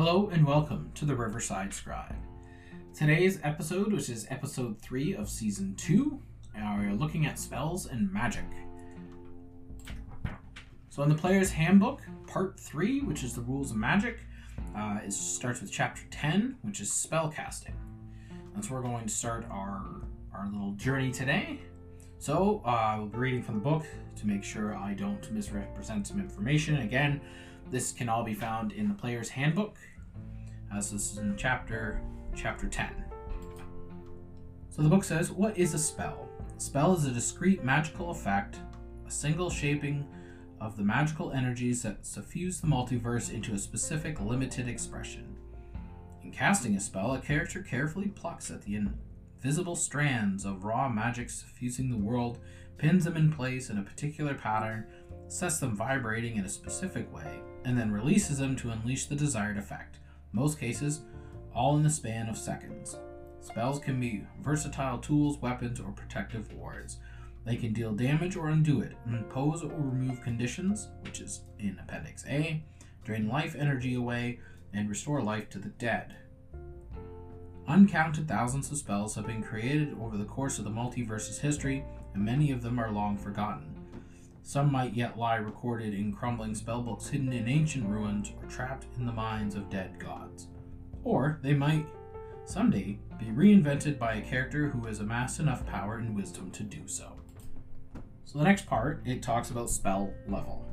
Hello and welcome to the Riverside Scribe. Today's episode, which is episode 3 of season 2, uh, we're looking at spells and magic. So, in the player's handbook, part 3, which is the rules of magic, uh, it starts with chapter 10, which is spell casting. That's where we're going to start our, our little journey today. So, uh, I will be reading from the book to make sure I don't misrepresent some information. Again, this can all be found in the player's handbook. Uh, so this is in chapter chapter 10. So the book says, What is a spell? A spell is a discrete magical effect, a single shaping of the magical energies that suffuse the multiverse into a specific limited expression. In casting a spell, a character carefully plucks at the invisible strands of raw magic suffusing the world, pins them in place in a particular pattern, sets them vibrating in a specific way, and then releases them to unleash the desired effect. Most cases, all in the span of seconds. Spells can be versatile tools, weapons, or protective wards. They can deal damage or undo it, impose or remove conditions, which is in Appendix A, drain life energy away, and restore life to the dead. Uncounted thousands of spells have been created over the course of the multiverse's history, and many of them are long forgotten. Some might yet lie recorded in crumbling spellbooks hidden in ancient ruins or trapped in the minds of dead gods. Or they might someday be reinvented by a character who has amassed enough power and wisdom to do so. So the next part, it talks about spell level.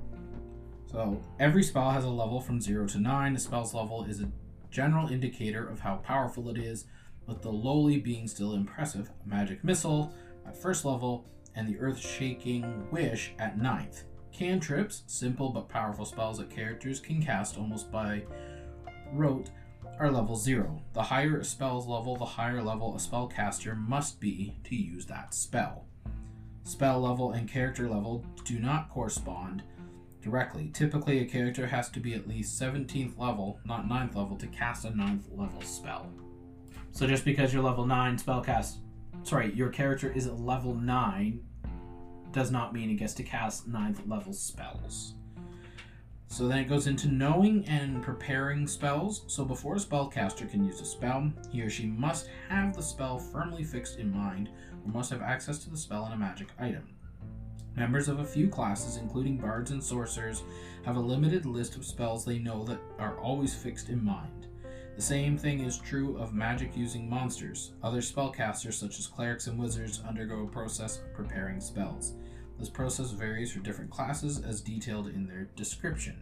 So every spell has a level from 0 to 9. The spell's level is a general indicator of how powerful it is, with the lowly being still impressive. A magic missile at first level, and the earth shaking wish at ninth. Cantrips, simple but powerful spells that characters can cast almost by rote, are level 0. The higher a spell's level, the higher level a spellcaster must be to use that spell. Spell level and character level do not correspond directly. Typically, a character has to be at least 17th level, not 9th level, to cast a 9th level spell. So just because you're level 9 spellcast sorry, your character is at level 9 does not mean it gets to cast ninth level spells. So then it goes into knowing and preparing spells. So before a spellcaster can use a spell, he or she must have the spell firmly fixed in mind or must have access to the spell and a magic item. Members of a few classes, including bards and sorcerers, have a limited list of spells they know that are always fixed in mind. The same thing is true of magic using monsters. Other spellcasters, such as clerics and wizards, undergo a process of preparing spells. This process varies for different classes as detailed in their description.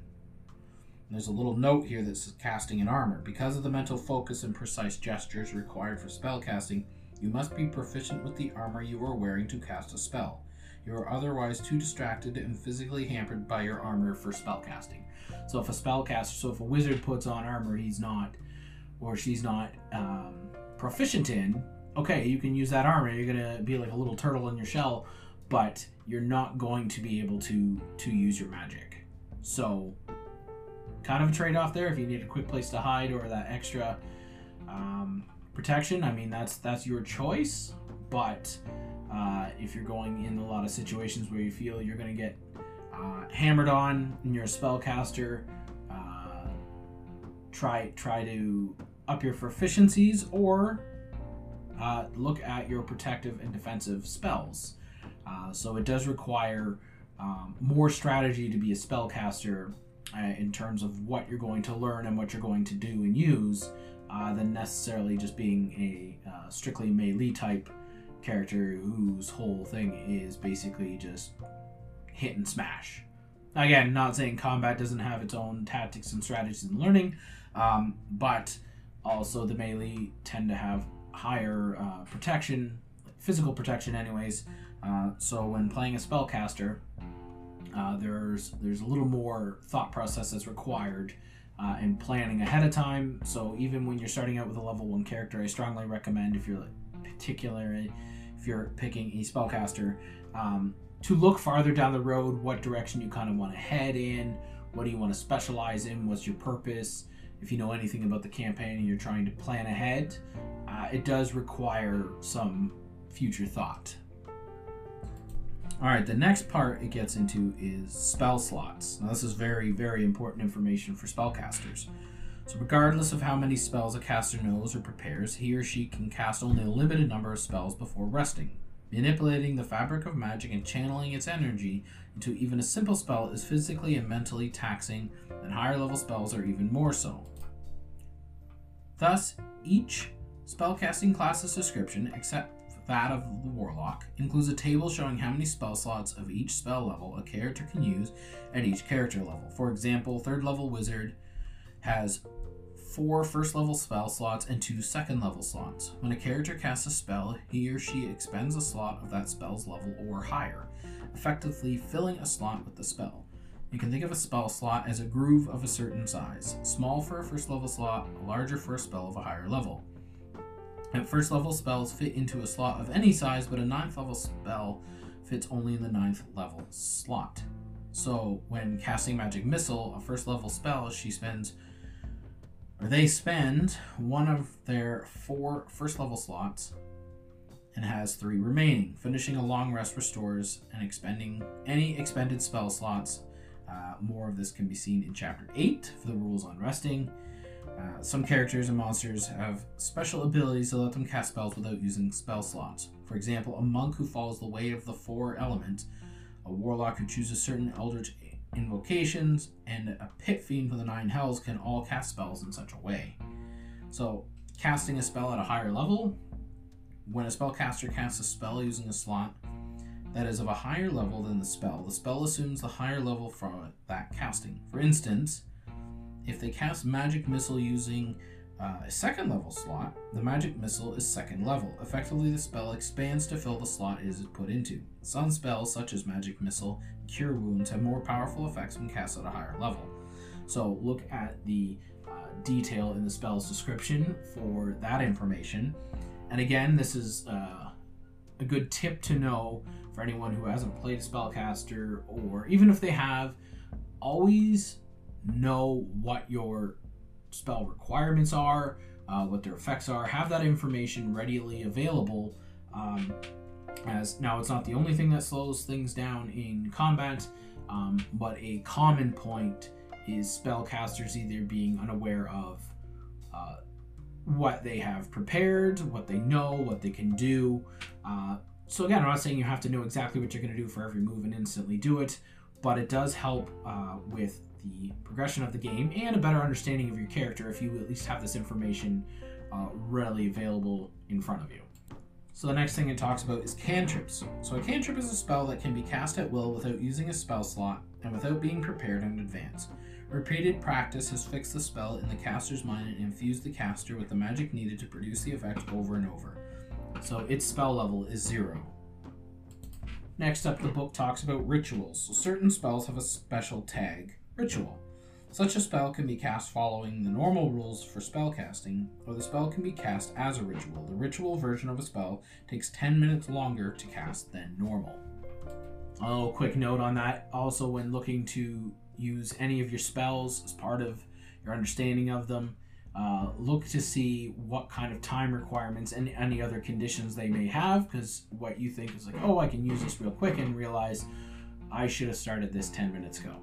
There's a little note here that says casting in armor. Because of the mental focus and precise gestures required for spellcasting, you must be proficient with the armor you are wearing to cast a spell. You are otherwise too distracted and physically hampered by your armor for spellcasting. So if a spellcaster, so if a wizard puts on armor, he's not or she's not um, proficient in, okay, you can use that armor. You're gonna be like a little turtle in your shell, but you're not going to be able to to use your magic. So, kind of a trade off there. If you need a quick place to hide or that extra um, protection, I mean that's that's your choice. But uh, if you're going in a lot of situations where you feel you're gonna get uh, hammered on and you're a spellcaster, uh, try try to up your proficiencies or uh, look at your protective and defensive spells. Uh, so it does require um, more strategy to be a spellcaster uh, in terms of what you're going to learn and what you're going to do and use uh, than necessarily just being a uh, strictly melee type character whose whole thing is basically just hit and smash. Again, not saying combat doesn't have its own tactics and strategies and learning, um, but also, the melee tend to have higher uh, protection, physical protection, anyways. Uh, so when playing a spellcaster, uh, there's there's a little more thought process that's required uh, and planning ahead of time. So even when you're starting out with a level one character, I strongly recommend if you're particularly if you're picking a spellcaster um, to look farther down the road, what direction you kind of want to head in, what do you want to specialize in, what's your purpose if you know anything about the campaign and you're trying to plan ahead, uh, it does require some future thought. All right, the next part it gets into is spell slots. Now, this is very, very important information for spellcasters. So, regardless of how many spells a caster knows or prepares, he or she can cast only a limited number of spells before resting. Manipulating the fabric of magic and channeling its energy into even a simple spell is physically and mentally taxing, and higher level spells are even more so. Thus, each spellcasting class's description, except that of the Warlock, includes a table showing how many spell slots of each spell level a character can use at each character level. For example, third level Wizard has four first level spell slots and two second level slots. When a character casts a spell, he or she expends a slot of that spell's level or higher, effectively filling a slot with the spell. You can think of a spell slot as a groove of a certain size, small for a first level slot, larger for a spell of a higher level. At first level spells fit into a slot of any size, but a ninth level spell fits only in the ninth level slot. So when casting Magic Missile, a first level spell, she spends or they spend one of their four first level slots and has three remaining. Finishing a long rest restores and expending any expended spell slots. Uh, more of this can be seen in Chapter 8 for the rules on resting. Uh, some characters and monsters have special abilities to let them cast spells without using spell slots. For example, a monk who follows the way of the four elements, a warlock who chooses certain eldritch invocations, and a pit fiend for the nine hells can all cast spells in such a way. So, casting a spell at a higher level, when a spellcaster casts a spell using a slot that is of a higher level than the spell, the spell assumes the higher level from that casting. For instance, if they cast Magic Missile using uh, a second level slot, the magic missile is second level. Effectively, the spell expands to fill the slot it is put into. Some spells, such as magic missile, cure wounds, have more powerful effects when cast at a higher level. So look at the uh, detail in the spell's description for that information. And again, this is uh, a good tip to know for anyone who hasn't played a spellcaster, or even if they have, always know what your spell requirements are, uh, what their effects are, have that information readily available. Um, as now, it's not the only thing that slows things down in combat, um, but a common point is spellcasters either being unaware of uh, what they have prepared, what they know, what they can do. Uh, so again, I'm not saying you have to know exactly what you're going to do for every move and instantly do it, but it does help uh, with the progression of the game and a better understanding of your character if you at least have this information uh, readily available in front of you. So the next thing it talks about is cantrips. So a cantrip is a spell that can be cast at will without using a spell slot and without being prepared in advance. Repeated practice has fixed the spell in the caster's mind and infused the caster with the magic needed to produce the effect over and over. So its spell level is zero. Next up, the book talks about rituals. So certain spells have a special tag. Ritual. Such a spell can be cast following the normal rules for spell casting, or the spell can be cast as a ritual. The ritual version of a spell takes 10 minutes longer to cast than normal. Oh, quick note on that. Also, when looking to use any of your spells as part of your understanding of them, uh, look to see what kind of time requirements and any other conditions they may have, because what you think is like, oh, I can use this real quick, and realize I should have started this 10 minutes ago.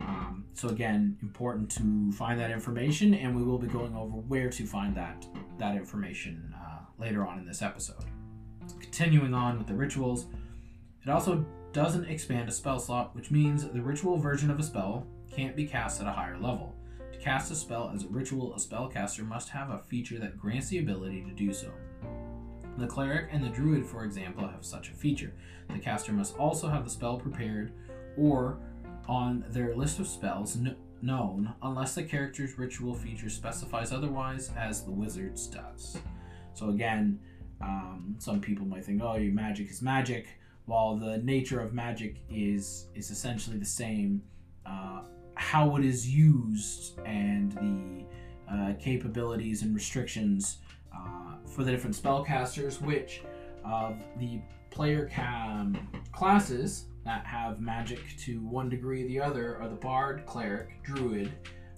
Um, so again, important to find that information, and we will be going over where to find that that information uh, later on in this episode. Continuing on with the rituals, it also doesn't expand a spell slot, which means the ritual version of a spell can't be cast at a higher level. To cast a spell as a ritual, a spellcaster must have a feature that grants the ability to do so. The cleric and the druid, for example, have such a feature. The caster must also have the spell prepared or on their list of spells known unless the character's ritual feature specifies otherwise, as the wizard's does. So, again, um, some people might think, oh, your magic is magic, while the nature of magic is, is essentially the same. Uh, how it is used and the uh, capabilities and restrictions uh, for the different spellcasters, which of the player cam classes that have magic to one degree or the other are the Bard, Cleric, Druid,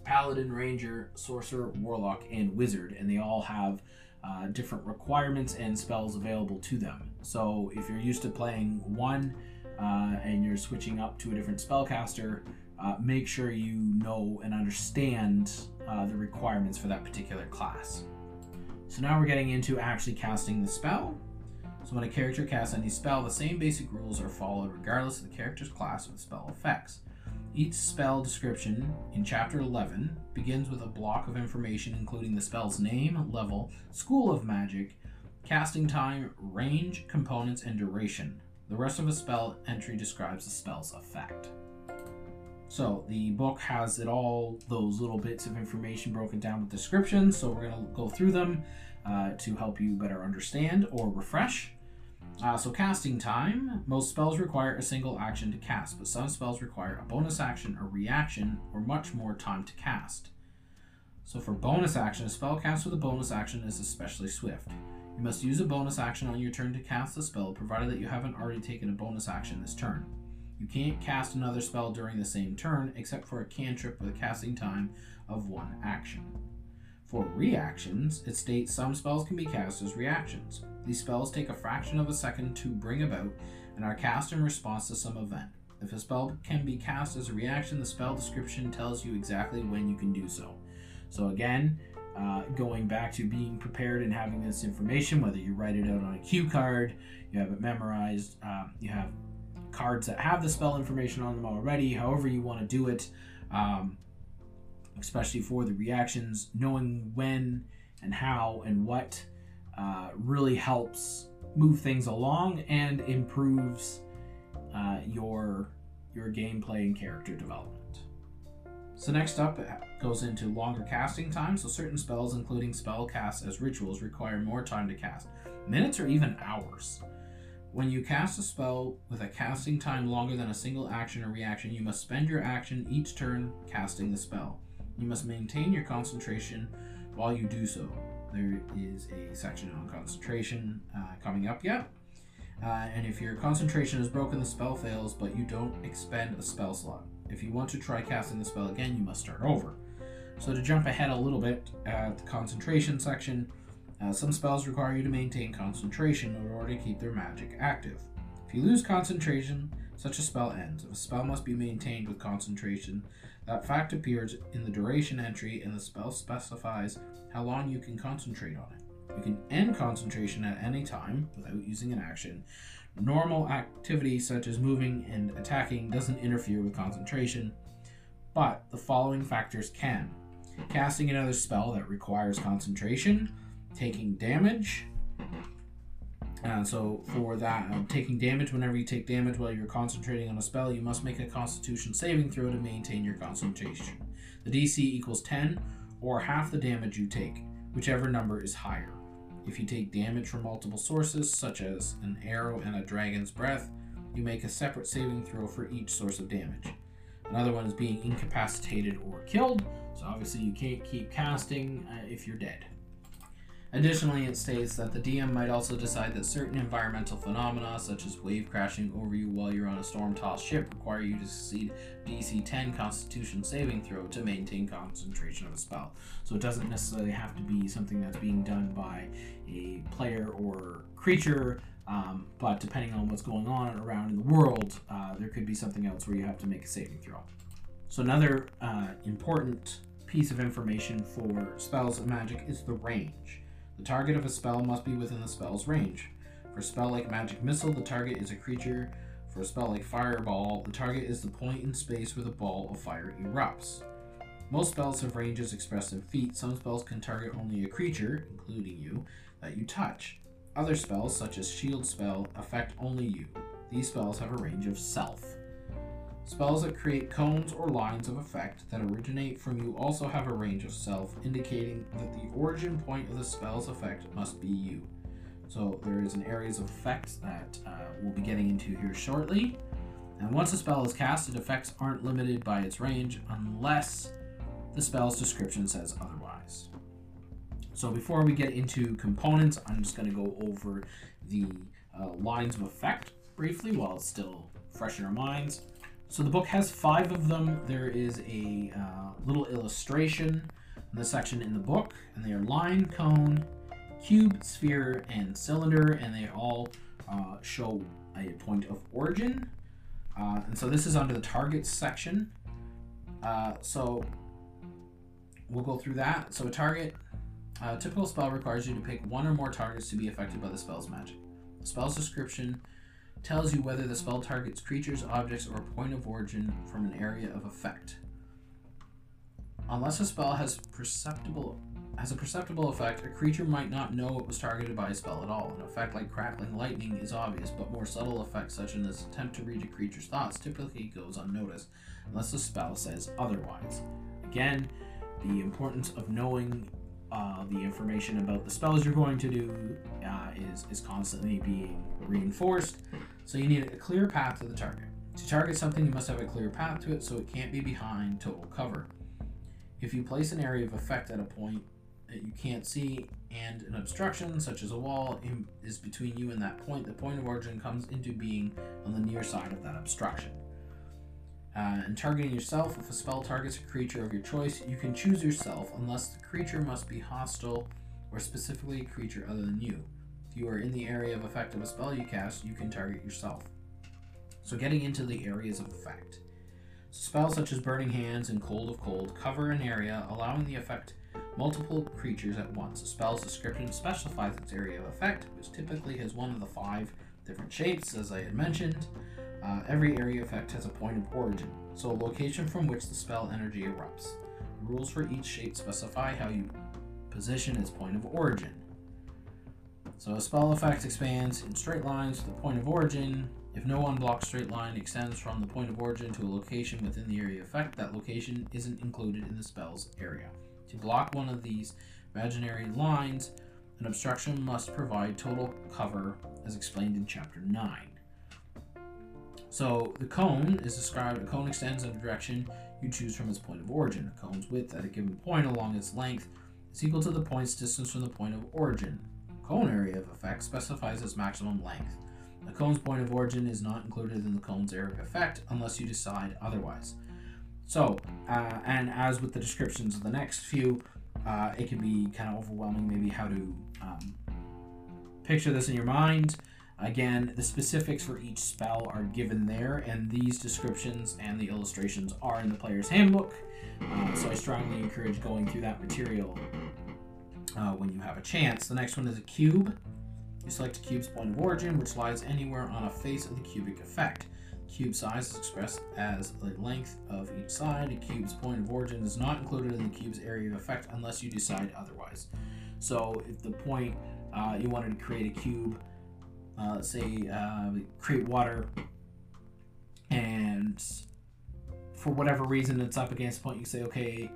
Paladin, Ranger, Sorcerer, Warlock, and Wizard, and they all have uh, different requirements and spells available to them. So if you're used to playing one uh, and you're switching up to a different spellcaster, uh, make sure you know and understand uh, the requirements for that particular class. So now we're getting into actually casting the spell. So when a character casts any spell, the same basic rules are followed regardless of the character's class or the spell effects. Each spell description in Chapter 11 begins with a block of information including the spell's name, level, school of magic, casting time, range, components, and duration. The rest of a spell entry describes the spell's effect. So the book has it all those little bits of information broken down with descriptions. So we're going to go through them uh, to help you better understand or refresh. Uh, so casting time. Most spells require a single action to cast, but some spells require a bonus action, a reaction, or much more time to cast. So for bonus action, a spell cast with a bonus action is especially swift. You must use a bonus action on your turn to cast the spell, provided that you haven't already taken a bonus action this turn. You can't cast another spell during the same turn, except for a cantrip with a casting time of one action. For reactions, it states some spells can be cast as reactions. These spells take a fraction of a second to bring about and are cast in response to some event. If a spell can be cast as a reaction, the spell description tells you exactly when you can do so. So, again, uh, going back to being prepared and having this information, whether you write it out on a cue card, you have it memorized, uh, you have cards that have the spell information on them already, however you want to do it, um, especially for the reactions, knowing when and how and what uh, really helps move things along and improves uh, your your gameplay and character development. So next up goes into longer casting time. So certain spells, including spell casts as rituals, require more time to cast, minutes or even hours. When you cast a spell with a casting time longer than a single action or reaction, you must spend your action each turn casting the spell. You must maintain your concentration while you do so. There is a section on concentration uh, coming up yet. Uh, and if your concentration is broken, the spell fails, but you don't expend a spell slot. If you want to try casting the spell again, you must start over. So to jump ahead a little bit at the concentration section, uh, some spells require you to maintain concentration in order to keep their magic active. If you lose concentration, such a spell ends. If a spell must be maintained with concentration, that fact appears in the duration entry and the spell specifies how long you can concentrate on it. You can end concentration at any time without using an action. Normal activity such as moving and attacking doesn't interfere with concentration, but the following factors can. Casting another spell that requires concentration, taking damage. Uh, so for that, uh, taking damage, whenever you take damage while you're concentrating on a spell, you must make a Constitution saving throw to maintain your concentration. The DC equals 10 or half the damage you take, whichever number is higher. If you take damage from multiple sources, such as an arrow and a dragon's breath, you make a separate saving throw for each source of damage. Another one is being incapacitated or killed, so obviously you can't keep casting uh, if you're dead. Additionally, it states that the DM might also decide that certain environmental phenomena, such as wave crashing over you while you're on a storm tossed ship, require you to succeed DC 10 Constitution saving throw to maintain concentration of a spell. So it doesn't necessarily have to be something that's being done by a player or creature, um, but depending on what's going on around in the world, uh, there could be something else where you have to make a saving throw. So, another uh, important piece of information for spells and magic is the range. The target of a spell must be within the spell's range. For a spell like Magic Missile, the target is a creature. For a spell like Fireball, the target is the point in space where the ball of fire erupts. Most spells have ranges expressed in feet. Some spells can target only a creature, including you, that you touch. Other spells, such as Shield Spell, affect only you. These spells have a range of self. Spells that create cones or lines of effect that originate from you also have a range of self, indicating that the origin point of the spell's effect must be you. So there is an areas of effect that uh, we'll be getting into here shortly. And once a spell is cast, casted, effects aren't limited by its range unless the spell's description says otherwise. So before we get into components, I'm just going to go over the uh, lines of effect briefly while it's still fresh in our minds. So the book has five of them. There is a uh, little illustration in the section in the book, and they are line, cone, cube, sphere, and cylinder, and they all uh, show a point of origin. Uh, and so this is under the targets section. Uh, so we'll go through that. So a target, a typical spell requires you to pick one or more targets to be affected by the spell's magic. The spell's description tells you whether the spell targets creatures, objects, or a point of origin from an area of effect. Unless a spell has perceptible has a perceptible effect, a creature might not know it was targeted by a spell at all. An effect like crackling lightning is obvious, but more subtle effects such as an attempt to read a creature's thoughts typically goes unnoticed unless the spell says otherwise. Again, the importance of knowing uh, the information about the spells you're going to do uh, is, is constantly being reinforced. So you need a clear path to the target. To target something, you must have a clear path to it so it can't be behind total cover. If you place an area of effect at a point that you can't see and an obstruction, such as a wall, is between you and that point, the point of origin comes into being on the near side of that obstruction. Uh, and targeting yourself, if a spell targets a creature of your choice, you can choose yourself unless the creature must be hostile or specifically a creature other than you. You are in the area of effect of a spell you cast, you can target yourself. So, getting into the areas of effect. Spells such as Burning Hands and Cone of Cold cover an area, allowing the effect multiple creatures at once. A spell's description specifies its area of effect, which typically has one of the five different shapes, as I had mentioned. Uh, every area effect has a point of origin, so a location from which the spell energy erupts. Rules for each shape specify how you position its point of origin. So a spell effect expands in straight lines to the point of origin. If no unblocked straight line extends from the point of origin to a location within the area effect, that location isn't included in the spell's area. To block one of these imaginary lines, an obstruction must provide total cover as explained in chapter 9. So the cone is described, a cone extends in a direction you choose from its point of origin. A cone's width at a given point along its length is equal to the point's distance from the point of origin. Cone area of effect specifies its maximum length. The cone's point of origin is not included in the cone's area of effect unless you decide otherwise. So, uh, and as with the descriptions of the next few, uh, it can be kind of overwhelming maybe how to um, picture this in your mind. Again, the specifics for each spell are given there, and these descriptions and the illustrations are in the player's handbook. Uh, so I strongly encourage going through that material uh, when you have a chance. The next one is a cube. You select a cube's point of origin, which lies anywhere on a face of the cubic effect. Cube size is expressed as the length of each side. A cube's point of origin is not included in the cube's area of effect unless you decide otherwise. So if the point uh, you wanted to create a cube, uh, let's say uh, create water, and for whatever reason it's up against a point, you say, okay,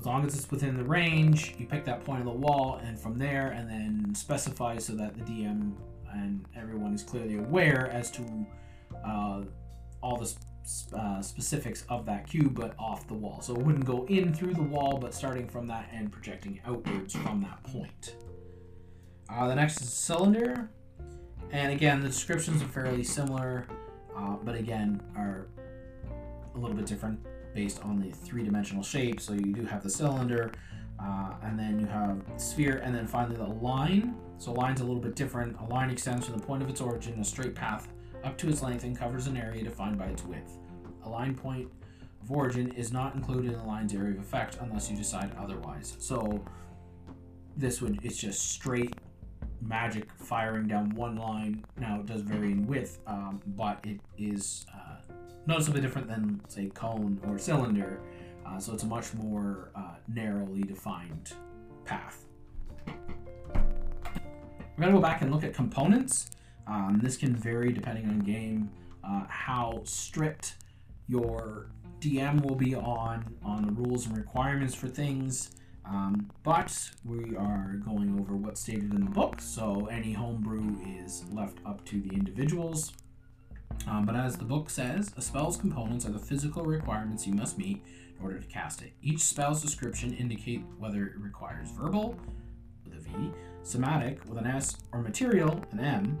as long as it's within the range, you pick that point on the wall, and from there, and then specify so that the DM and everyone is clearly aware as to uh, all the uh, specifics of that cube, but off the wall. So it wouldn't go in through the wall, but starting from that and projecting outwards from that point. Uh, the next is a cylinder. And again, the descriptions are fairly similar, uh, but again, are a little bit different based on the three dimensional shape. So you do have the cylinder, uh, and then you have sphere, and then finally the line. So line's a little bit different. A line extends from the point of its origin, a straight path up to its length, and covers an area defined by its width. A line point of origin is not included in the line's area of effect unless you decide otherwise. So this would it's just straight magic firing down one line. Now it does vary in width, um, but it is uh, noticeably different than say cone or cylinder. Uh, so it's a much more uh, narrowly defined path. We're gonna go back and look at components. Um, this can vary depending on game, uh, how strict your DM will be on on the rules and requirements for things. Um, but we are going over what's stated in the book, so any homebrew is left up to the individuals. Um, but as the book says, a spell's components are the physical requirements you must meet in order to cast it. Each spell's description indicate whether it requires verbal, with a V, somatic, with an S, or material, an M.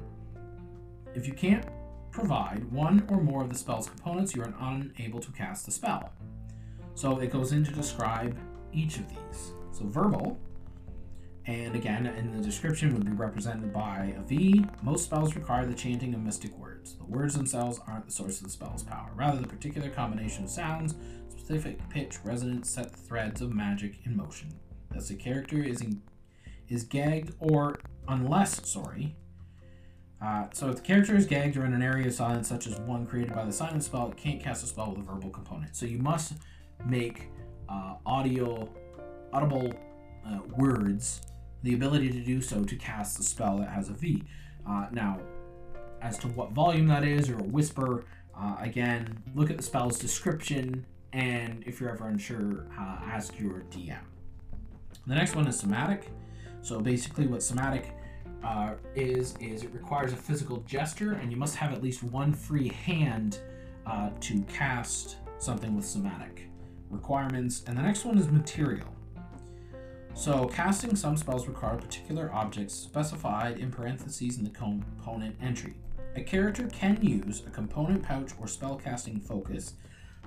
If you can't provide one or more of the spell's components, you are unable to cast the spell. So it goes in to describe each of these. So verbal and again, in the description, would be represented by a V. Most spells require the chanting of mystic words. The words themselves aren't the source of the spell's power. Rather, the particular combination of sounds, specific pitch, resonance, set the threads of magic in motion. Thus, a character is in, is gagged, or unless, sorry. Uh, so, if the character is gagged or in an area of silence, such as one created by the silence spell, it can't cast a spell with a verbal component. So, you must make uh, audio, audible uh, words the ability to do so to cast a spell that has a V. Uh, now, as to what volume that is or a whisper, uh, again, look at the spell's description, and if you're ever unsure, uh, ask your DM. The next one is somatic. So basically, what somatic uh, is is it requires a physical gesture, and you must have at least one free hand uh, to cast something with somatic requirements. And the next one is material. So, casting some spells require particular objects specified in parentheses in the component entry. A character can use a component pouch or spellcasting focus.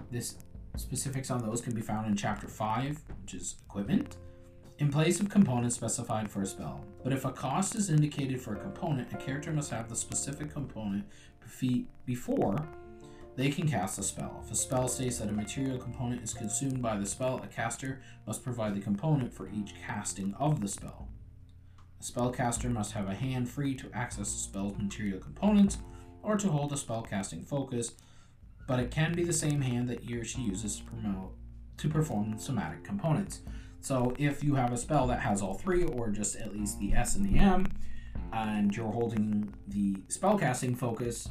This specifics on those can be found in chapter 5, which is equipment, in place of components specified for a spell. But if a cost is indicated for a component, a character must have the specific component before they can cast a spell. If a spell states that a material component is consumed by the spell, a caster must provide the component for each casting of the spell. A spellcaster must have a hand free to access the spell's material components or to hold a spellcasting focus, but it can be the same hand that he or she uses to promote to perform somatic components. So if you have a spell that has all three, or just at least the S and the M, and you're holding the spellcasting focus,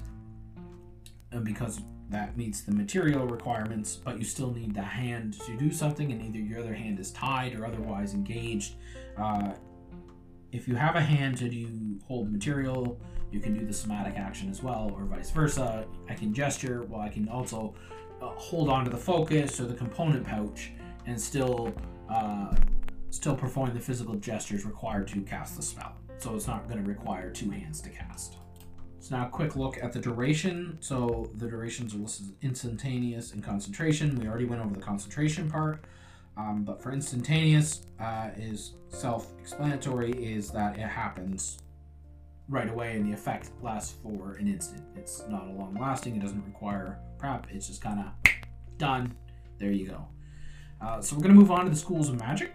because that meets the material requirements, but you still need the hand to do something, and either your other hand is tied or otherwise engaged. Uh, if you have a hand to do hold material, you can do the somatic action as well, or vice versa. I can gesture while I can also uh, hold on to the focus or the component pouch and still uh, still perform the physical gestures required to cast the spell. So it's not going to require two hands to cast. So now a quick look at the duration. So the durations are listed instantaneous and concentration. We already went over the concentration part. Um, but for instantaneous uh, is self-explanatory is that it happens right away and the effect lasts for an instant. It's not a long lasting. It doesn't require prep. It's just kind of done. There you go. Uh, so we're going to move on to the schools of magic.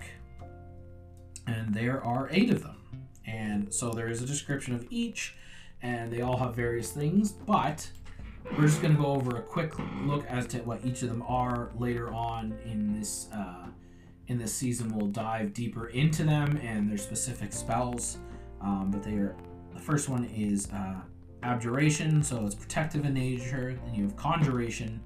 And there are eight of them. And so there is a description of each and they all have various things, but we're just going to go over a quick look as to what each of them are later on in this uh, in this season. We'll dive deeper into them and their specific spells, um, but they are the first one is uh, abjuration, so it's protective in nature. Then you have conjuration,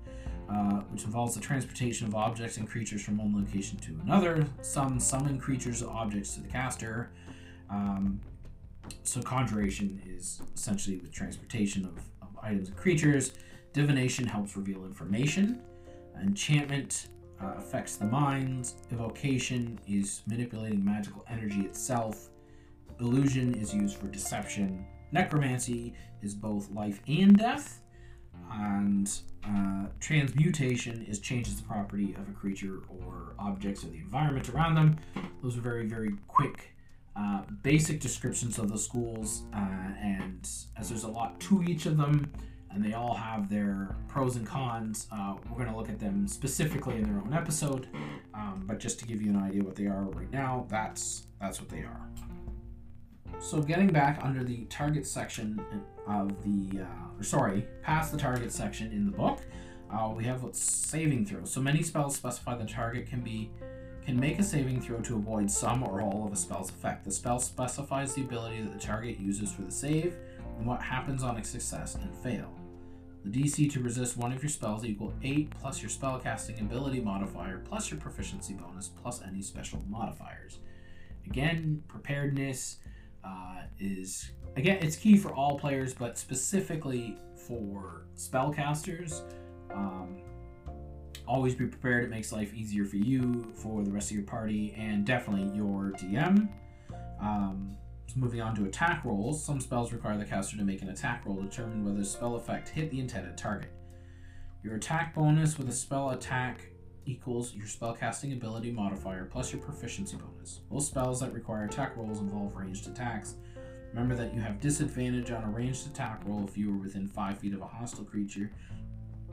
uh, which involves the transportation of objects and creatures from one location to another. Some summon creatures or objects to the caster. Um, so conjuration is essentially the transportation of, of items and creatures. Divination helps reveal information. Enchantment uh, affects the mind. Evocation is manipulating magical energy itself. Illusion is used for deception. Necromancy is both life and death. And uh, transmutation is changes the property of a creature or objects or the environment around them. Those are very, very quick uh, basic descriptions of the schools, uh, and as there's a lot to each of them, and they all have their pros and cons, uh, we're going to look at them specifically in their own episode. Um, but just to give you an idea what they are right now, that's that's what they are. So getting back under the target section of the, uh, or sorry, past the target section in the book, uh, we have what's saving throws. So many spells specify the target can be can make a saving throw to avoid some or all of a spell's effect. The spell specifies the ability that the target uses for the save and what happens on a success and fail. The DC to resist one of your spells equal 8 plus your spellcasting ability modifier plus your proficiency bonus plus any special modifiers. Again, preparedness uh, is again it's key for all players, but specifically for spellcasters. Um, always be prepared. It makes life easier for you, for the rest of your party, and definitely your DM. Um, so moving on to attack rolls, some spells require the caster to make an attack roll to determine whether the spell effect hit the intended target. Your attack bonus with a spell attack equals your spellcasting ability modifier plus your proficiency bonus. Most spells that require attack rolls involve ranged attacks. Remember that you have disadvantage on a ranged attack roll if you are within 5 feet of a hostile creature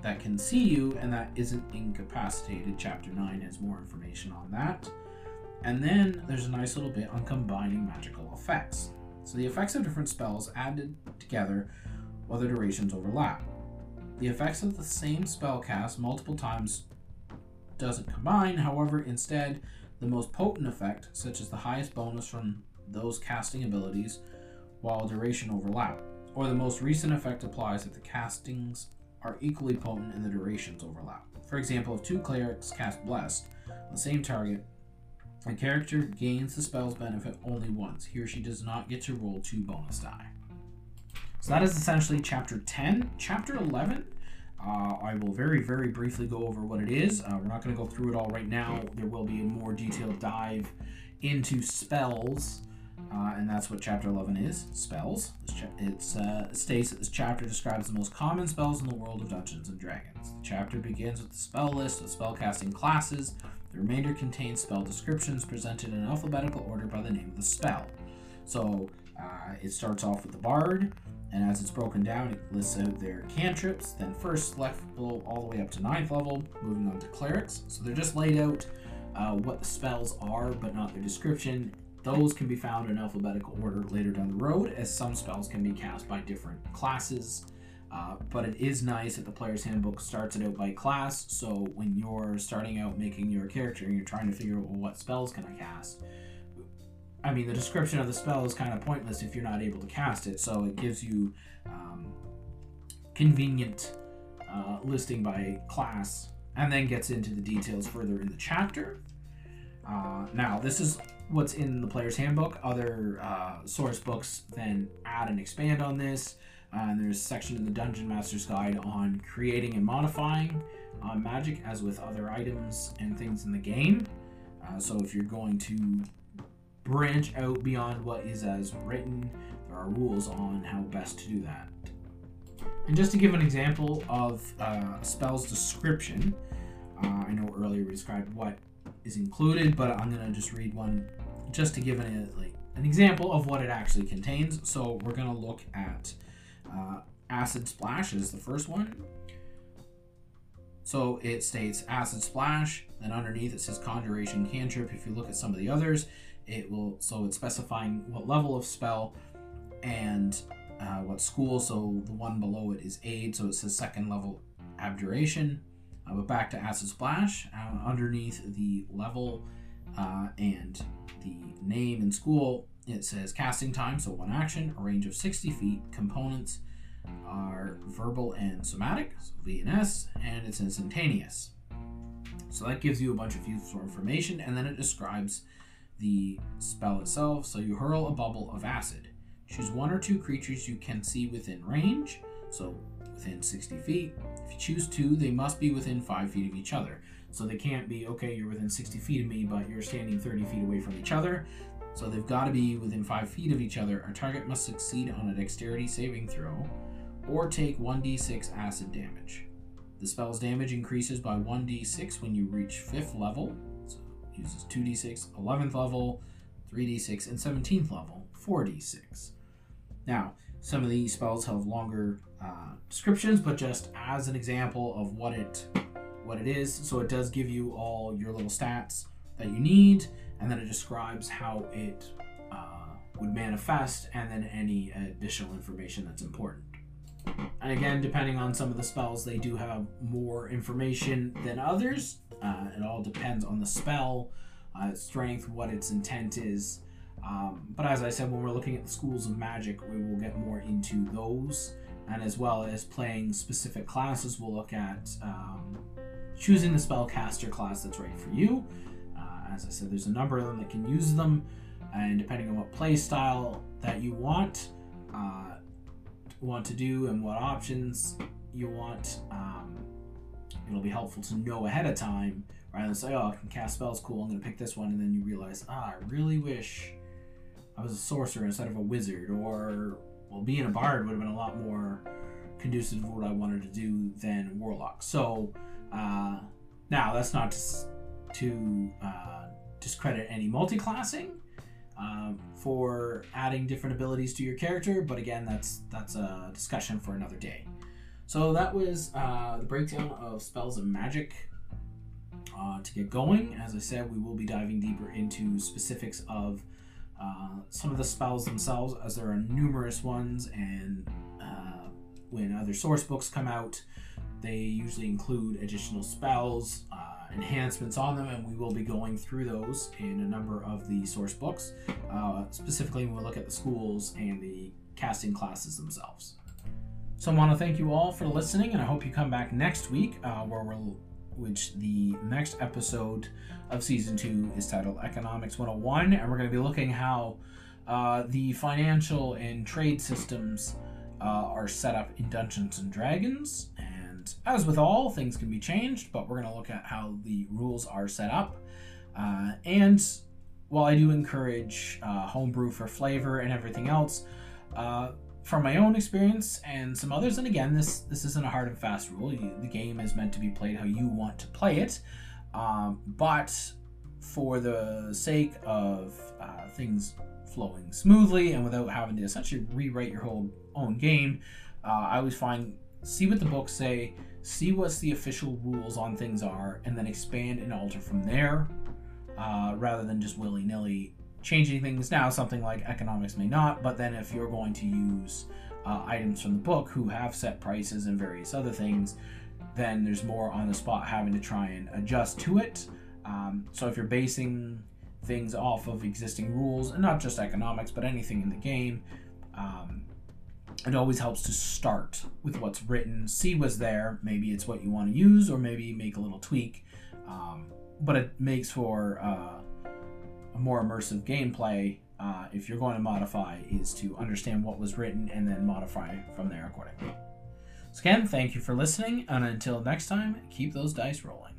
that can see you and that isn't incapacitated. Chapter 9 has more information on that. And then there's a nice little bit on combining magical effects. So the effects of different spells added together while their durations overlap. The effects of the same spell cast multiple times doesn't combine, however, instead, the most potent effect, such as the highest bonus from those casting abilities, while duration overlap, or the most recent effect applies if the castings are equally potent and the durations overlap. For example, if two clerics cast Bless on the same target, a character gains the spell's benefit only once. He or she does not get to roll two bonus die. So that is essentially chapter 10. Chapter 11, uh, I will very, very briefly go over what it is. Uh, we're not going to go through it all right now. There will be a more detailed dive into spells, uh, and that's what chapter 11 is spells. It's, uh, it states that this chapter describes the most common spells in the world of Dungeons and Dragons. The chapter begins with the spell list of spellcasting classes the remainder contains spell descriptions presented in alphabetical order by the name of the spell. So uh, it starts off with the bard, and as it's broken down, it lists out their cantrips, then first level all the way up to ninth level, moving on to clerics. So they're just laid out uh, what the spells are, but not their description. Those can be found in alphabetical order later down the road, as some spells can be cast by different classes. Uh, but it is nice that the player's handbook starts it out by class. So when you're starting out making your character and you're trying to figure out well, what spells can I cast, I mean the description of the spell is kind of pointless if you're not able to cast it. So it gives you um, convenient uh, listing by class, and then gets into the details further in the chapter. Uh, now this is what's in the player's handbook. Other uh, source books then add and expand on this. Uh, and there's a section in the Dungeon Master's Guide on creating and modifying uh, magic, as with other items and things in the game. Uh, so if you're going to branch out beyond what is as written, there are rules on how best to do that. And just to give an example of uh, spell's description, uh, I know earlier we described what is included, but I'm to just read one just to give an, like, an example of what it actually contains. So we're to look at uh, acid Splash is the first one. So it states Acid Splash, then underneath it says Conjuration Cantrip. If you look at some of the others, it will, so it's specifying what level of spell and uh, what school. So the one below it is Aid, so it says second level Abjuration. Uh, but back to Acid Splash, uh, underneath the level uh, and the name and school, it says casting time, so one action, a range of 60 feet. Components are verbal and somatic, so V and S, and it's instantaneous. So that gives you a bunch of useful information, and then it describes the spell itself. So you hurl a bubble of acid. Choose one or two creatures you can see within range, so within 60 feet. If you choose two, they must be within 5 feet of each other. So they can't be, okay, you're within 60 feet of me, but you're standing 30 feet away from each other. So they've got to be within 5 feet of each other. Our target must succeed on a dexterity saving throw or take 1d6 acid damage. The spell's damage increases by 1d6 when you reach 5th level. So it uses 2d6, 11th level, 3d6, and 17th level, 4d6. Now, some of these spells have longer uh, descriptions, but just as an example of what it what it is, so it does give you all your little stats that you need and then it describes how it uh, would manifest, and then any additional information that's important. And again, depending on some of the spells, they do have more information than others. Uh, it all depends on the spell, uh, strength, what its intent is. Um, but as I said, when we're looking at the schools of magic, we will get more into those. And as well as playing specific classes, we'll look at um, choosing the spellcaster class that's right for you as I said, there's a number of them that can use them, and depending on what play style that you want, uh, want to do and what options you want, um, it'll be helpful to know ahead of time rather than say, "Oh, I can cast spells, cool. I'm going to pick this one," and then you realize, "Ah, I really wish I was a sorcerer instead of a wizard," or well, being a bard would have been a lot more conducive to what I wanted to do than warlock. So. Uh, now, that's not to, to uh, discredit any multi-classing um, for adding different abilities to your character, but again, that's that's a discussion for another day. So that was uh, the breakdown of spells and magic. Uh, to get going, as I said, we will be diving deeper into specifics of uh, some of the spells themselves, as there are numerous ones, and uh, when other source books come out, they usually include additional spells, uh, enhancements on them, and we will be going through those in a number of the source books, uh, specifically when we look at the schools and the casting classes themselves. So I want to thank you all for listening, and I hope you come back next week, uh, where we'll, which the next episode of season two is titled Economics 101, and we're going to be looking how uh, the financial and trade systems uh, are set up in Dungeons and Dragons. And as with all, things can be changed, but we're going to look at how the rules are set up. Uh, and while I do encourage uh, homebrew for flavor and everything else, uh, from my own experience and some others, and again, this this isn't a hard and fast rule. You, the game is meant to be played how you want to play it, um, but for the sake of uh, things flowing smoothly and without having to essentially rewrite your whole own game, uh, I always find see what the books say, see what's the official rules on things are, and then expand and alter from there, uh, rather than just willy nilly changing things now something like economics may not but then if you're going to use uh, items from the book who have set prices and various other things then there's more on the spot having to try and adjust to it. Um, so if you're basing things off of existing rules and not just economics but anything in the game um, it always helps to start with what's written see what's there maybe it's what you want to use or maybe make a little tweak. Um, but it makes for uh, more immersive gameplay, uh, if you're going to modify, is to understand what was written and then modify from there accordingly. So, again, thank you for listening, and until next time, keep those dice rolling.